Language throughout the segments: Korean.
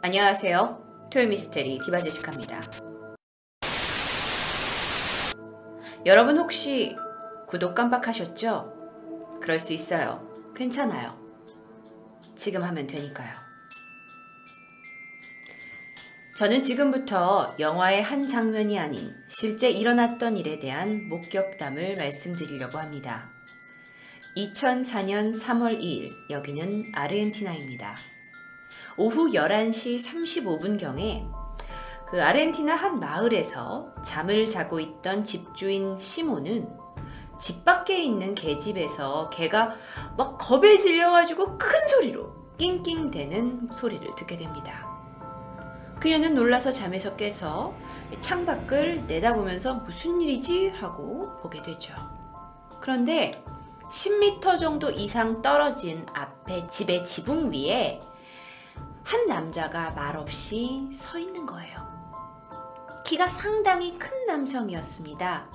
안녕하세요. 토요미스테리 디바제시카입니다. 여러분 혹시 구독 깜빡하셨죠? 그럴 수 있어요. 괜찮아요. 지금 하면 되니까요. 저는 지금부터 영화의 한 장면이 아닌 실제 일어났던 일에 대한 목격담을 말씀드리려고 합니다. 2004년 3월 2일, 여기는 아르헨티나입니다. 오후 11시 35분경에 그 아르헨티나 한 마을에서 잠을 자고 있던 집주인 시모는 집 밖에 있는 개집에서 개가 막 겁에 질려가지고 큰 소리로 낑낑대는 소리를 듣게 됩니다. 그녀는 놀라서 잠에서 깨서 창밖을 내다보면서 무슨 일이지 하고 보게 되죠. 그런데 10m 정도 이상 떨어진 앞에 집의 지붕 위에 한 남자가 말없이 서 있는 거예요. 키가 상당히 큰 남성이었습니다.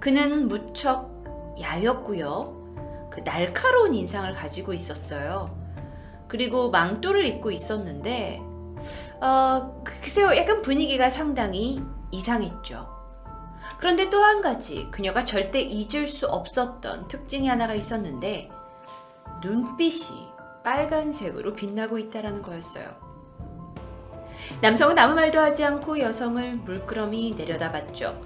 그는 무척 야였고요. 그 날카로운 인상을 가지고 있었어요. 그리고 망토를 입고 있었는데, 어, 글쎄요, 약간 분위기가 상당히 이상했죠. 그런데 또 한 가지 그녀가 절대 잊을 수 없었던 특징이 하나가 있었는데 눈빛이 빨간색으로 빛나고 있다라는 거였어요. 남성은 아무 말도 하지 않고 여성을 물끄러미 내려다봤죠.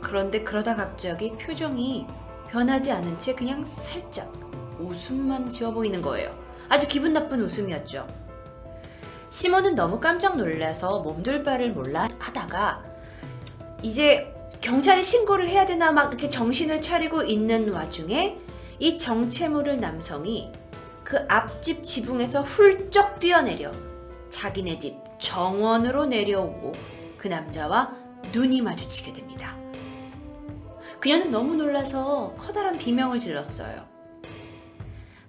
그런데 그러다 갑자기 표정이 변하지 않은 채 그냥 살짝 웃음만 지어 보이는 거예요. 아주 기분 나쁜 웃음이었죠. 시몬은 너무 깜짝 놀라서 몸둘 바를 몰라 하다가 이제 경찰에 신고를 해야 되나 막 이렇게 정신을 차리고 있는 와중에 이 정체모를 남성이 그 앞집 지붕에서 훌쩍 뛰어내려 자기네 집 정원으로 내려오고 그 남자와 눈이 마주치게 됩니다. 그녀는 너무 놀라서 커다란 비명을 질렀어요.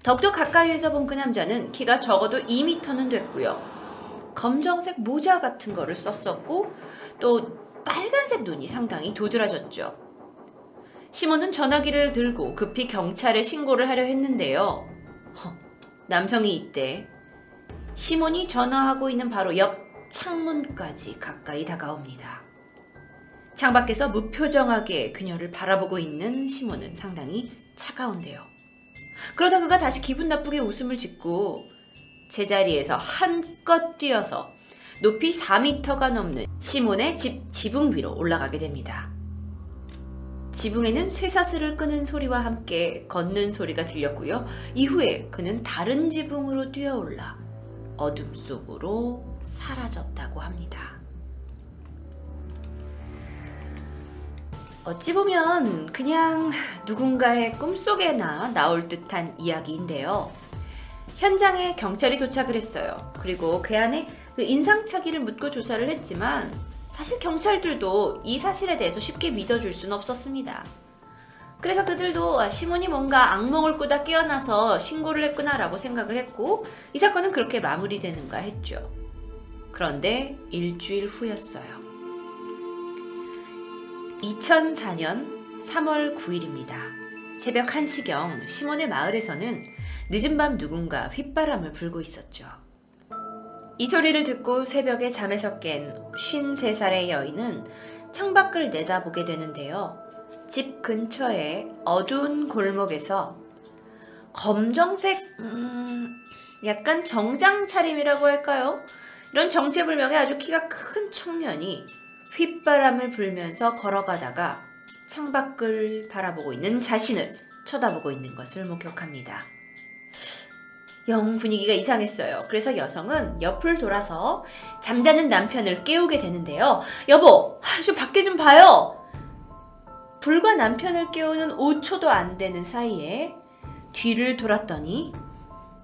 더욱더 가까이에서 본 그 남자는 키가 적어도 2미터는 됐고요. 검정색 모자 같은 거를 썼었고 또 빨간색 눈이 상당히 도드라졌죠. 시몬은 전화기를 들고 급히 경찰에 신고를 하려 했는데요. 허, 남성이 이때 시몬이 전화하고 있는 바로 옆 창문까지 가까이 다가옵니다. 창밖에서 무표정하게 그녀를 바라보고 있는 시몬은 상당히 차가운데요. 그러다 그가 다시 기분 나쁘게 웃음을 짓고 제자리에서 한껏 뛰어서 높이 4미터가 넘는 시몬의 집 지붕 위로 올라가게 됩니다. 지붕에는 쇠사슬을 끄는 소리와 함께 걷는 소리가 들렸고요. 이후에 그는 다른 지붕으로 뛰어올라 어둠 속으로 사라졌다고 합니다. 어찌 보면 그냥 누군가의 꿈속에나 나올 듯한 이야기인데요. 현장에 경찰이 도착을 했어요. 그리고 괴한의 그 인상착의를 묻고 조사를 했지만 사실 경찰들도 이 사실에 대해서 쉽게 믿어줄 수는 없었습니다. 그래서 그들도 아, 시몬이 뭔가 악몽을 꾸다 깨어나서 신고를 했구나라고 생각을 했고 이 사건은 그렇게 마무리되는가 했죠. 그런데 일주일 후였어요. 2004년 3월 9일입니다. 새벽 1시경 시몬의 마을에서는 늦은 밤 누군가 휘바람을 불고 있었죠. 이 소리를 듣고 새벽에 잠에서 깬 53살의 여인은 창밖을 내다보게 되는데요. 집 근처에 어두운 골목에서 검정색, 음, 약간 정장 차림이라고 할까요? 이런 정체불명의 아주 키가 큰 청년이 휘바람을 불면서 걸어가다가 창밖을 바라보고 있는 자신을 쳐다보고 있는 것을 목격합니다. 영 분위기가 이상했어요. 그래서 여성은 옆을 돌아서 잠자는 남편을 깨우게 되는데요. 여보, 좀 밖에 좀 봐요. 불과 남편을 깨우는 5초도 안 되는 사이에 뒤를 돌았더니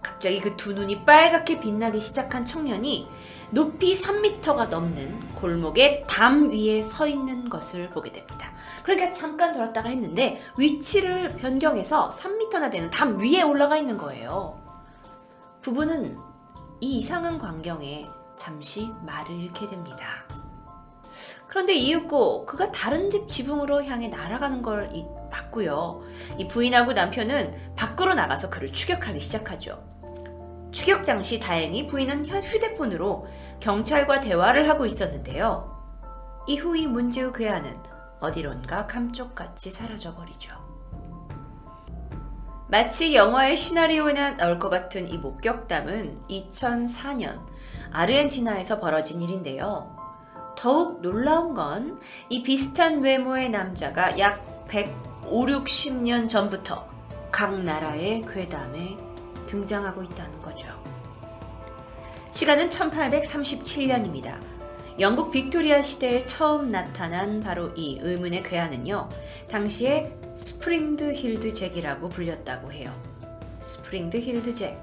갑자기 그 두 눈이 빨갛게 빛나기 시작한 청년이 높이 3미터가 넘는 골목의 담 위에 서 있는 것을 보게 됩니다. 그러니까 잠깐 돌았다가 했는데 위치를 변경해서 3미터나 되는 담 위에 올라가 있는 거예요. 부부는 이 이상한 광경에 잠시 말을 잃게 됩니다. 그런데 이윽고 그가 다른 집 지붕으로 향해 날아가는 걸 봤고요. 이 부인하고 남편은 밖으로 나가서 그를 추격하기 시작하죠. 추격 당시 다행히 부인은 휴대폰으로 경찰과 대화를 하고 있었는데요. 이후 이 문제의 괴한은 어디론가 감쪽같이 사라져버리죠. 마치 영화의 시나리오나 나올 것 같은 이 목격담은 2004년 아르헨티나에서 벌어진 일인데요. 더욱 놀라운 건 이 비슷한 외모의 남자가 약 150, 60년 전부터 각 나라의 괴담에 등장하고 있다는 거죠. 시간은 1837년입니다. 영국 빅토리아 시대에 처음 나타난 바로 이 의문의 괴한은요, 당시에 스프링드 힐드 잭이라고 불렸다고 해요. 스프링드 힐드 잭.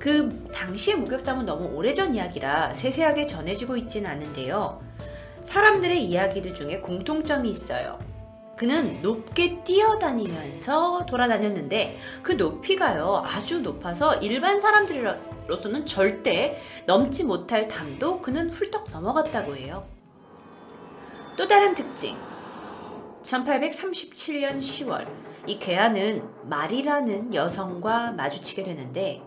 그 당시의 목격담은 너무 오래전 이야기라 세세하게 전해지고 있진 않은데요. 사람들의 이야기들 중에 공통점이 있어요. 그는 높게 뛰어다니면서 돌아다녔는데 그 높이가요 아주 높아서 일반 사람들로서는 절대 넘지 못할 담도 그는 훌떡 넘어갔다고 해요. 또 다른 특징. 1837년 10월 이 괴한은 마리라는 여성과 마주치게 되는데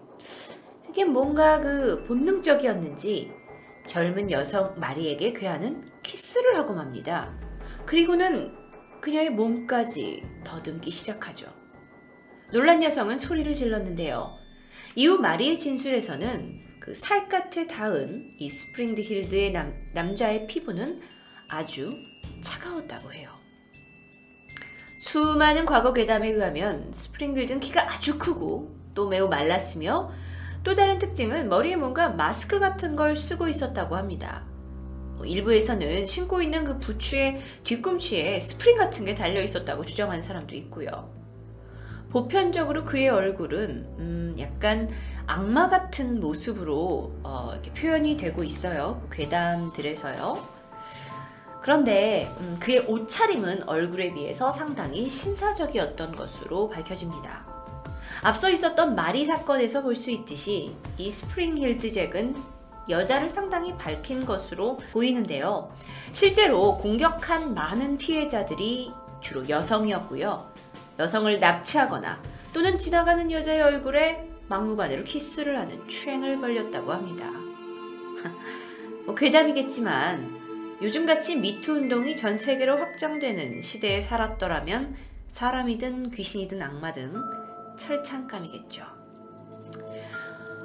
이게 뭔가 그 본능적이었는지 젊은 여성 마리에게 괴한은 키스를 하고 맙니다. 그리고는 그녀의 몸까지 더듬기 시작하죠. 놀란 여성은 소리를 질렀는데요. 이후 마리의 진술에서는 그 살갗에 닿은 이 스프링드 힐드의 남, 남자의 피부는 아주 차가웠다고 해요. 수많은 과거 괴담에 의하면 스프링힐드는 키가 아주 크고 또 매우 말랐으며 또 다른 특징은 머리에 뭔가 마스크 같은 걸 쓰고 있었다고 합니다. 뭐 일부에서는 신고 있는 그 부츠의 뒤꿈치에 스프링 같은 게 달려 있었다고 주장하는 사람도 있고요. 보편적으로 그의 얼굴은 음 약간 악마 같은 모습으로 어 표현이 되고 있어요. 그 괴담들에서요. 그런데 음 그의 옷차림은 얼굴에 비해서 상당히 신사적이었던 것으로 밝혀집니다. 앞서 있었던 마리 사건에서 볼 수 있듯이 이 스프링 힐드 잭은 여자를 상당히 밝힌 것으로 보이는데요. 실제로 공격한 많은 피해자들이 주로 여성이었고요. 여성을 납치하거나 또는 지나가는 여자의 얼굴에 막무가내로 키스를 하는 추행을 벌렸다고 합니다. 뭐 괴담이겠지만 요즘같이 미투 운동이 전 세계로 확장되는 시대에 살았더라면 사람이든 귀신이든 악마든 철창감이겠죠.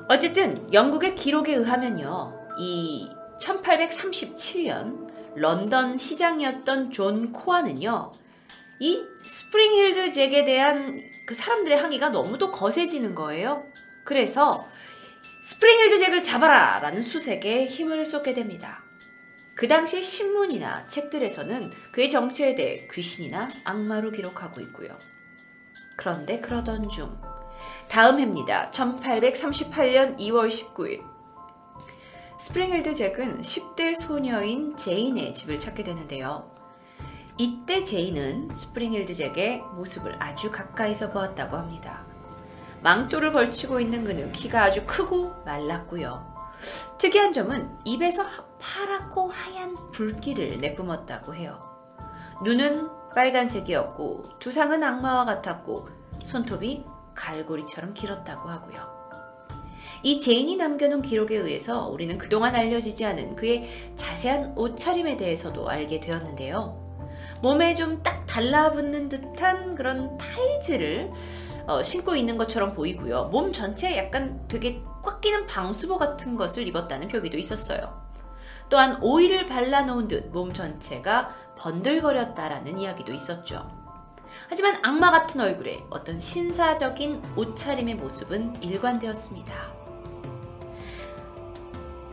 어쨌든 영국의 기록에 의하면요. 이 1837년 런던 시장이었던 존 코완은요. 이 스프링힐드 잭에 대한 그 사람들의 항의가 너무도 거세지는 거예요. 그래서 스프링힐드 잭을 잡아라! 라는 수색에 힘을 쏟게 됩니다. 그 당시 신문이나 책들에서는 그의 정체에 대해 귀신이나 악마로 기록하고 있고요. 그런데 그러던 중 다음 해입니다. 1838년 2월 19일. 스프링힐드 잭은 10대 소녀인 제인의 집을 찾게 되는데요. 이때 제인은 스프링힐드 잭의 모습을 아주 가까이서 보았다고 합니다. 망토를 걸치고 있는 그는 키가 아주 크고 말랐고요. 특이한 점은 입에서 파랗고 하얀 불길을 내뿜었다고 해요. 눈은 빨간색이었고 두상은 악마와 같았고 손톱이 갈고리처럼 길었다고 하고요. 이 제인이 남겨놓은 기록에 의해서 우리는 그동안 알려지지 않은 그의 자세한 옷차림에 대해서도 알게 되었는데요. 몸에 좀 딱 달라붙는 듯한 그런 타이즈를 어, 신고 있는 것처럼 보이고요. 몸 전체에 약간 되게 꽉 끼는 방수복 같은 것을 입었다는 표기도 있었어요. 또한 오일을 발라놓은 듯 몸 전체가 번들거렸다라는 이야기도 있었죠. 하지만 악마 같은 얼굴에 어떤 신사적인 옷차림의 모습은 일관되었습니다.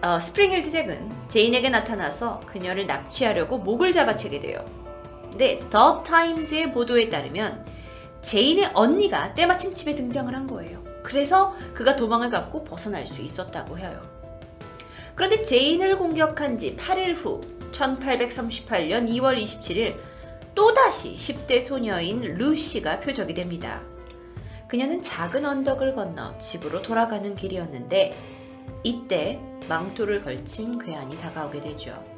어, 스프링힐드 잭은 제인에게 나타나서 그녀를 납치하려고 목을 잡아채게 돼요. 근데 더 타임즈의 보도에 따르면 제인의 언니가 때마침 집에 등장을 한 거예요. 그래서 그가 도망을 갔고 벗어날 수 있었다고 해요. 그런데 제인을 공격한 지 8일 후 1838년 2월 27일 또다시 10대 소녀인 루시가 표적이 됩니다. 그녀는 작은 언덕을 건너 집으로 돌아가는 길이었는데 이때 망토를 걸친 괴한이 다가오게 되죠.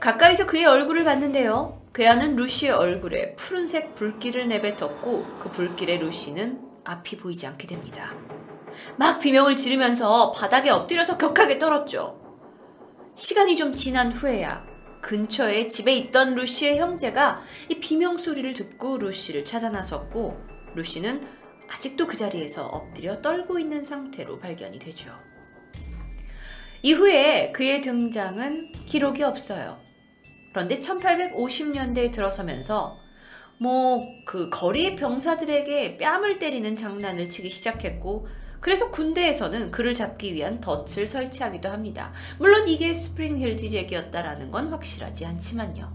가까이서 그의 얼굴을 봤는데요. 괴한은 루시의 얼굴에 푸른색 불길을 내뱉었고 그 불길에 루시는 앞이 보이지 않게 됩니다. 막 비명을 지르면서 바닥에 엎드려서 격하게 떨었죠. 시간이 좀 지난 후에야 근처에 집에 있던 루시의 형제가 이 비명 소리를 듣고 루시를 찾아 나섰고 루시는 아직도 그 자리에서 엎드려 떨고 있는 상태로 발견이 되죠. 이후에 그의 등장은 기록이 없어요. 그런데 1850년대에 들어서면서 뭐 그 거리 병사들에게 뺨을 때리는 장난을 치기 시작했고 그래서 군대에서는 그를 잡기 위한 덫을 설치하기도 합니다. 물론 이게 스프링힐 디잭이었다라는 건 확실하지 않지만요.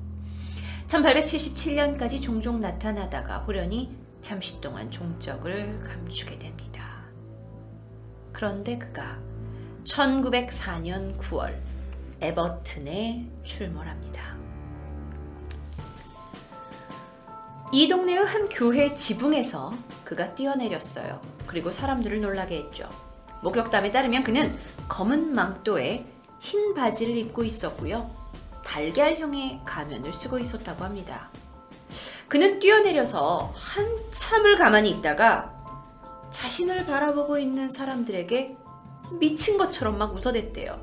1877년까지 종종 나타나다가 호련히 잠시 동안 종적을 감추게 됩니다. 그런데 그가 1904년 9월 에버튼에 출몰합니다. 이 동네의 한 교회 지붕에서 그가 뛰어내렸어요. 그리고 사람들을 놀라게 했죠. 목격담에 따르면 그는 검은 망토에 흰 바지를 입고 있었고요. 달걀형의 가면을 쓰고 있었다고 합니다. 그는 뛰어내려서 한참을 가만히 있다가 자신을 바라보고 있는 사람들에게 미친 것처럼 막 웃어댔대요.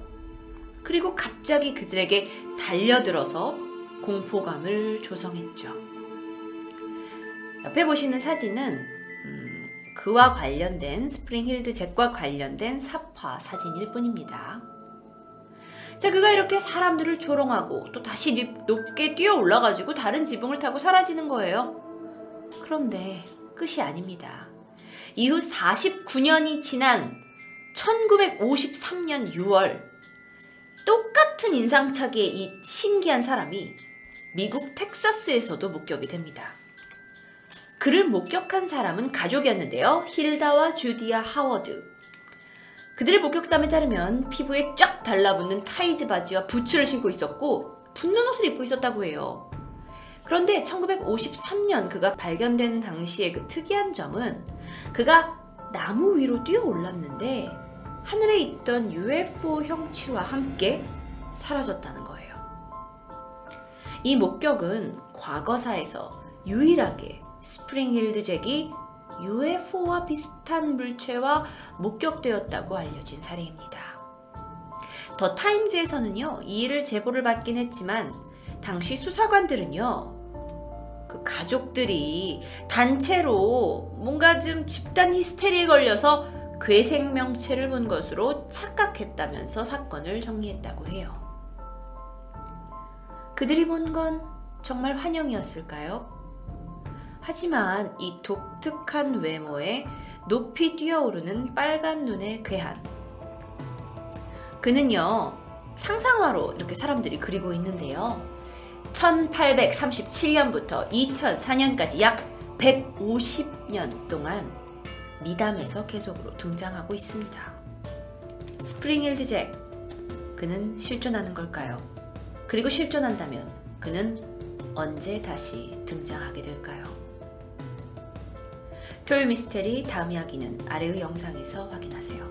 그리고 갑자기 그들에게 달려들어서 공포감을 조성했죠. 옆에 보시는 사진은 음, 그와 관련된 스프링힐드 잭과 관련된 삽화 사진일 뿐입니다. 자, 그가 이렇게 사람들을 조롱하고 또 다시 높게 뛰어 올라가지고 다른 지붕을 타고 사라지는 거예요. 그런데 끝이 아닙니다. 이후 49년이 지난 1953년 6월 똑같은 인상착의의 이 신기한 사람이 미국 텍사스에서도 목격이 됩니다. 그를 목격한 사람은 가족이었는데요. 힐다와 주디아 하워드. 그들의 목격담에 따르면 피부에 쫙 달라붙는 타이즈 바지와 부츠를 신고 있었고 붙는 옷을 입고 있었다고 해요. 그런데 1953년 그가 발견된 당시의 그 특이한 점은 그가 나무 위로 뛰어 올랐는데 하늘에 있던 UFO 형체와 함께 사라졌다는 거예요. 이 목격은 과거사에서 유일하게 스프링힐드 잭이 UFO와 비슷한 물체와 목격되었다고 알려진 사례입니다. 더 타임즈에서는요, 이 일을 제보를 받긴 했지만, 당시 수사관들은요, 그 가족들이 단체로 뭔가 좀 집단 히스테리에 걸려서 괴생명체를 본 것으로 착각했다면서 사건을 정리했다고 해요. 그들이 본 건 정말 환영이었을까요? 하지만 이 독특한 외모에 높이 뛰어오르는 빨간 눈의 괴한. 그는요, 상상화로 이렇게 사람들이 그리고 있는데요. 1837년부터 2004년까지 약 150년 동안 민담에서 계속으로 등장하고 있습니다. 스프링힐드 잭, 그는 실존하는 걸까요? 그리고 실존한다면 그는 언제 다시 등장하게 될까요? 토요 미스테리 다음 이야기는 아래의 영상에서 확인하세요.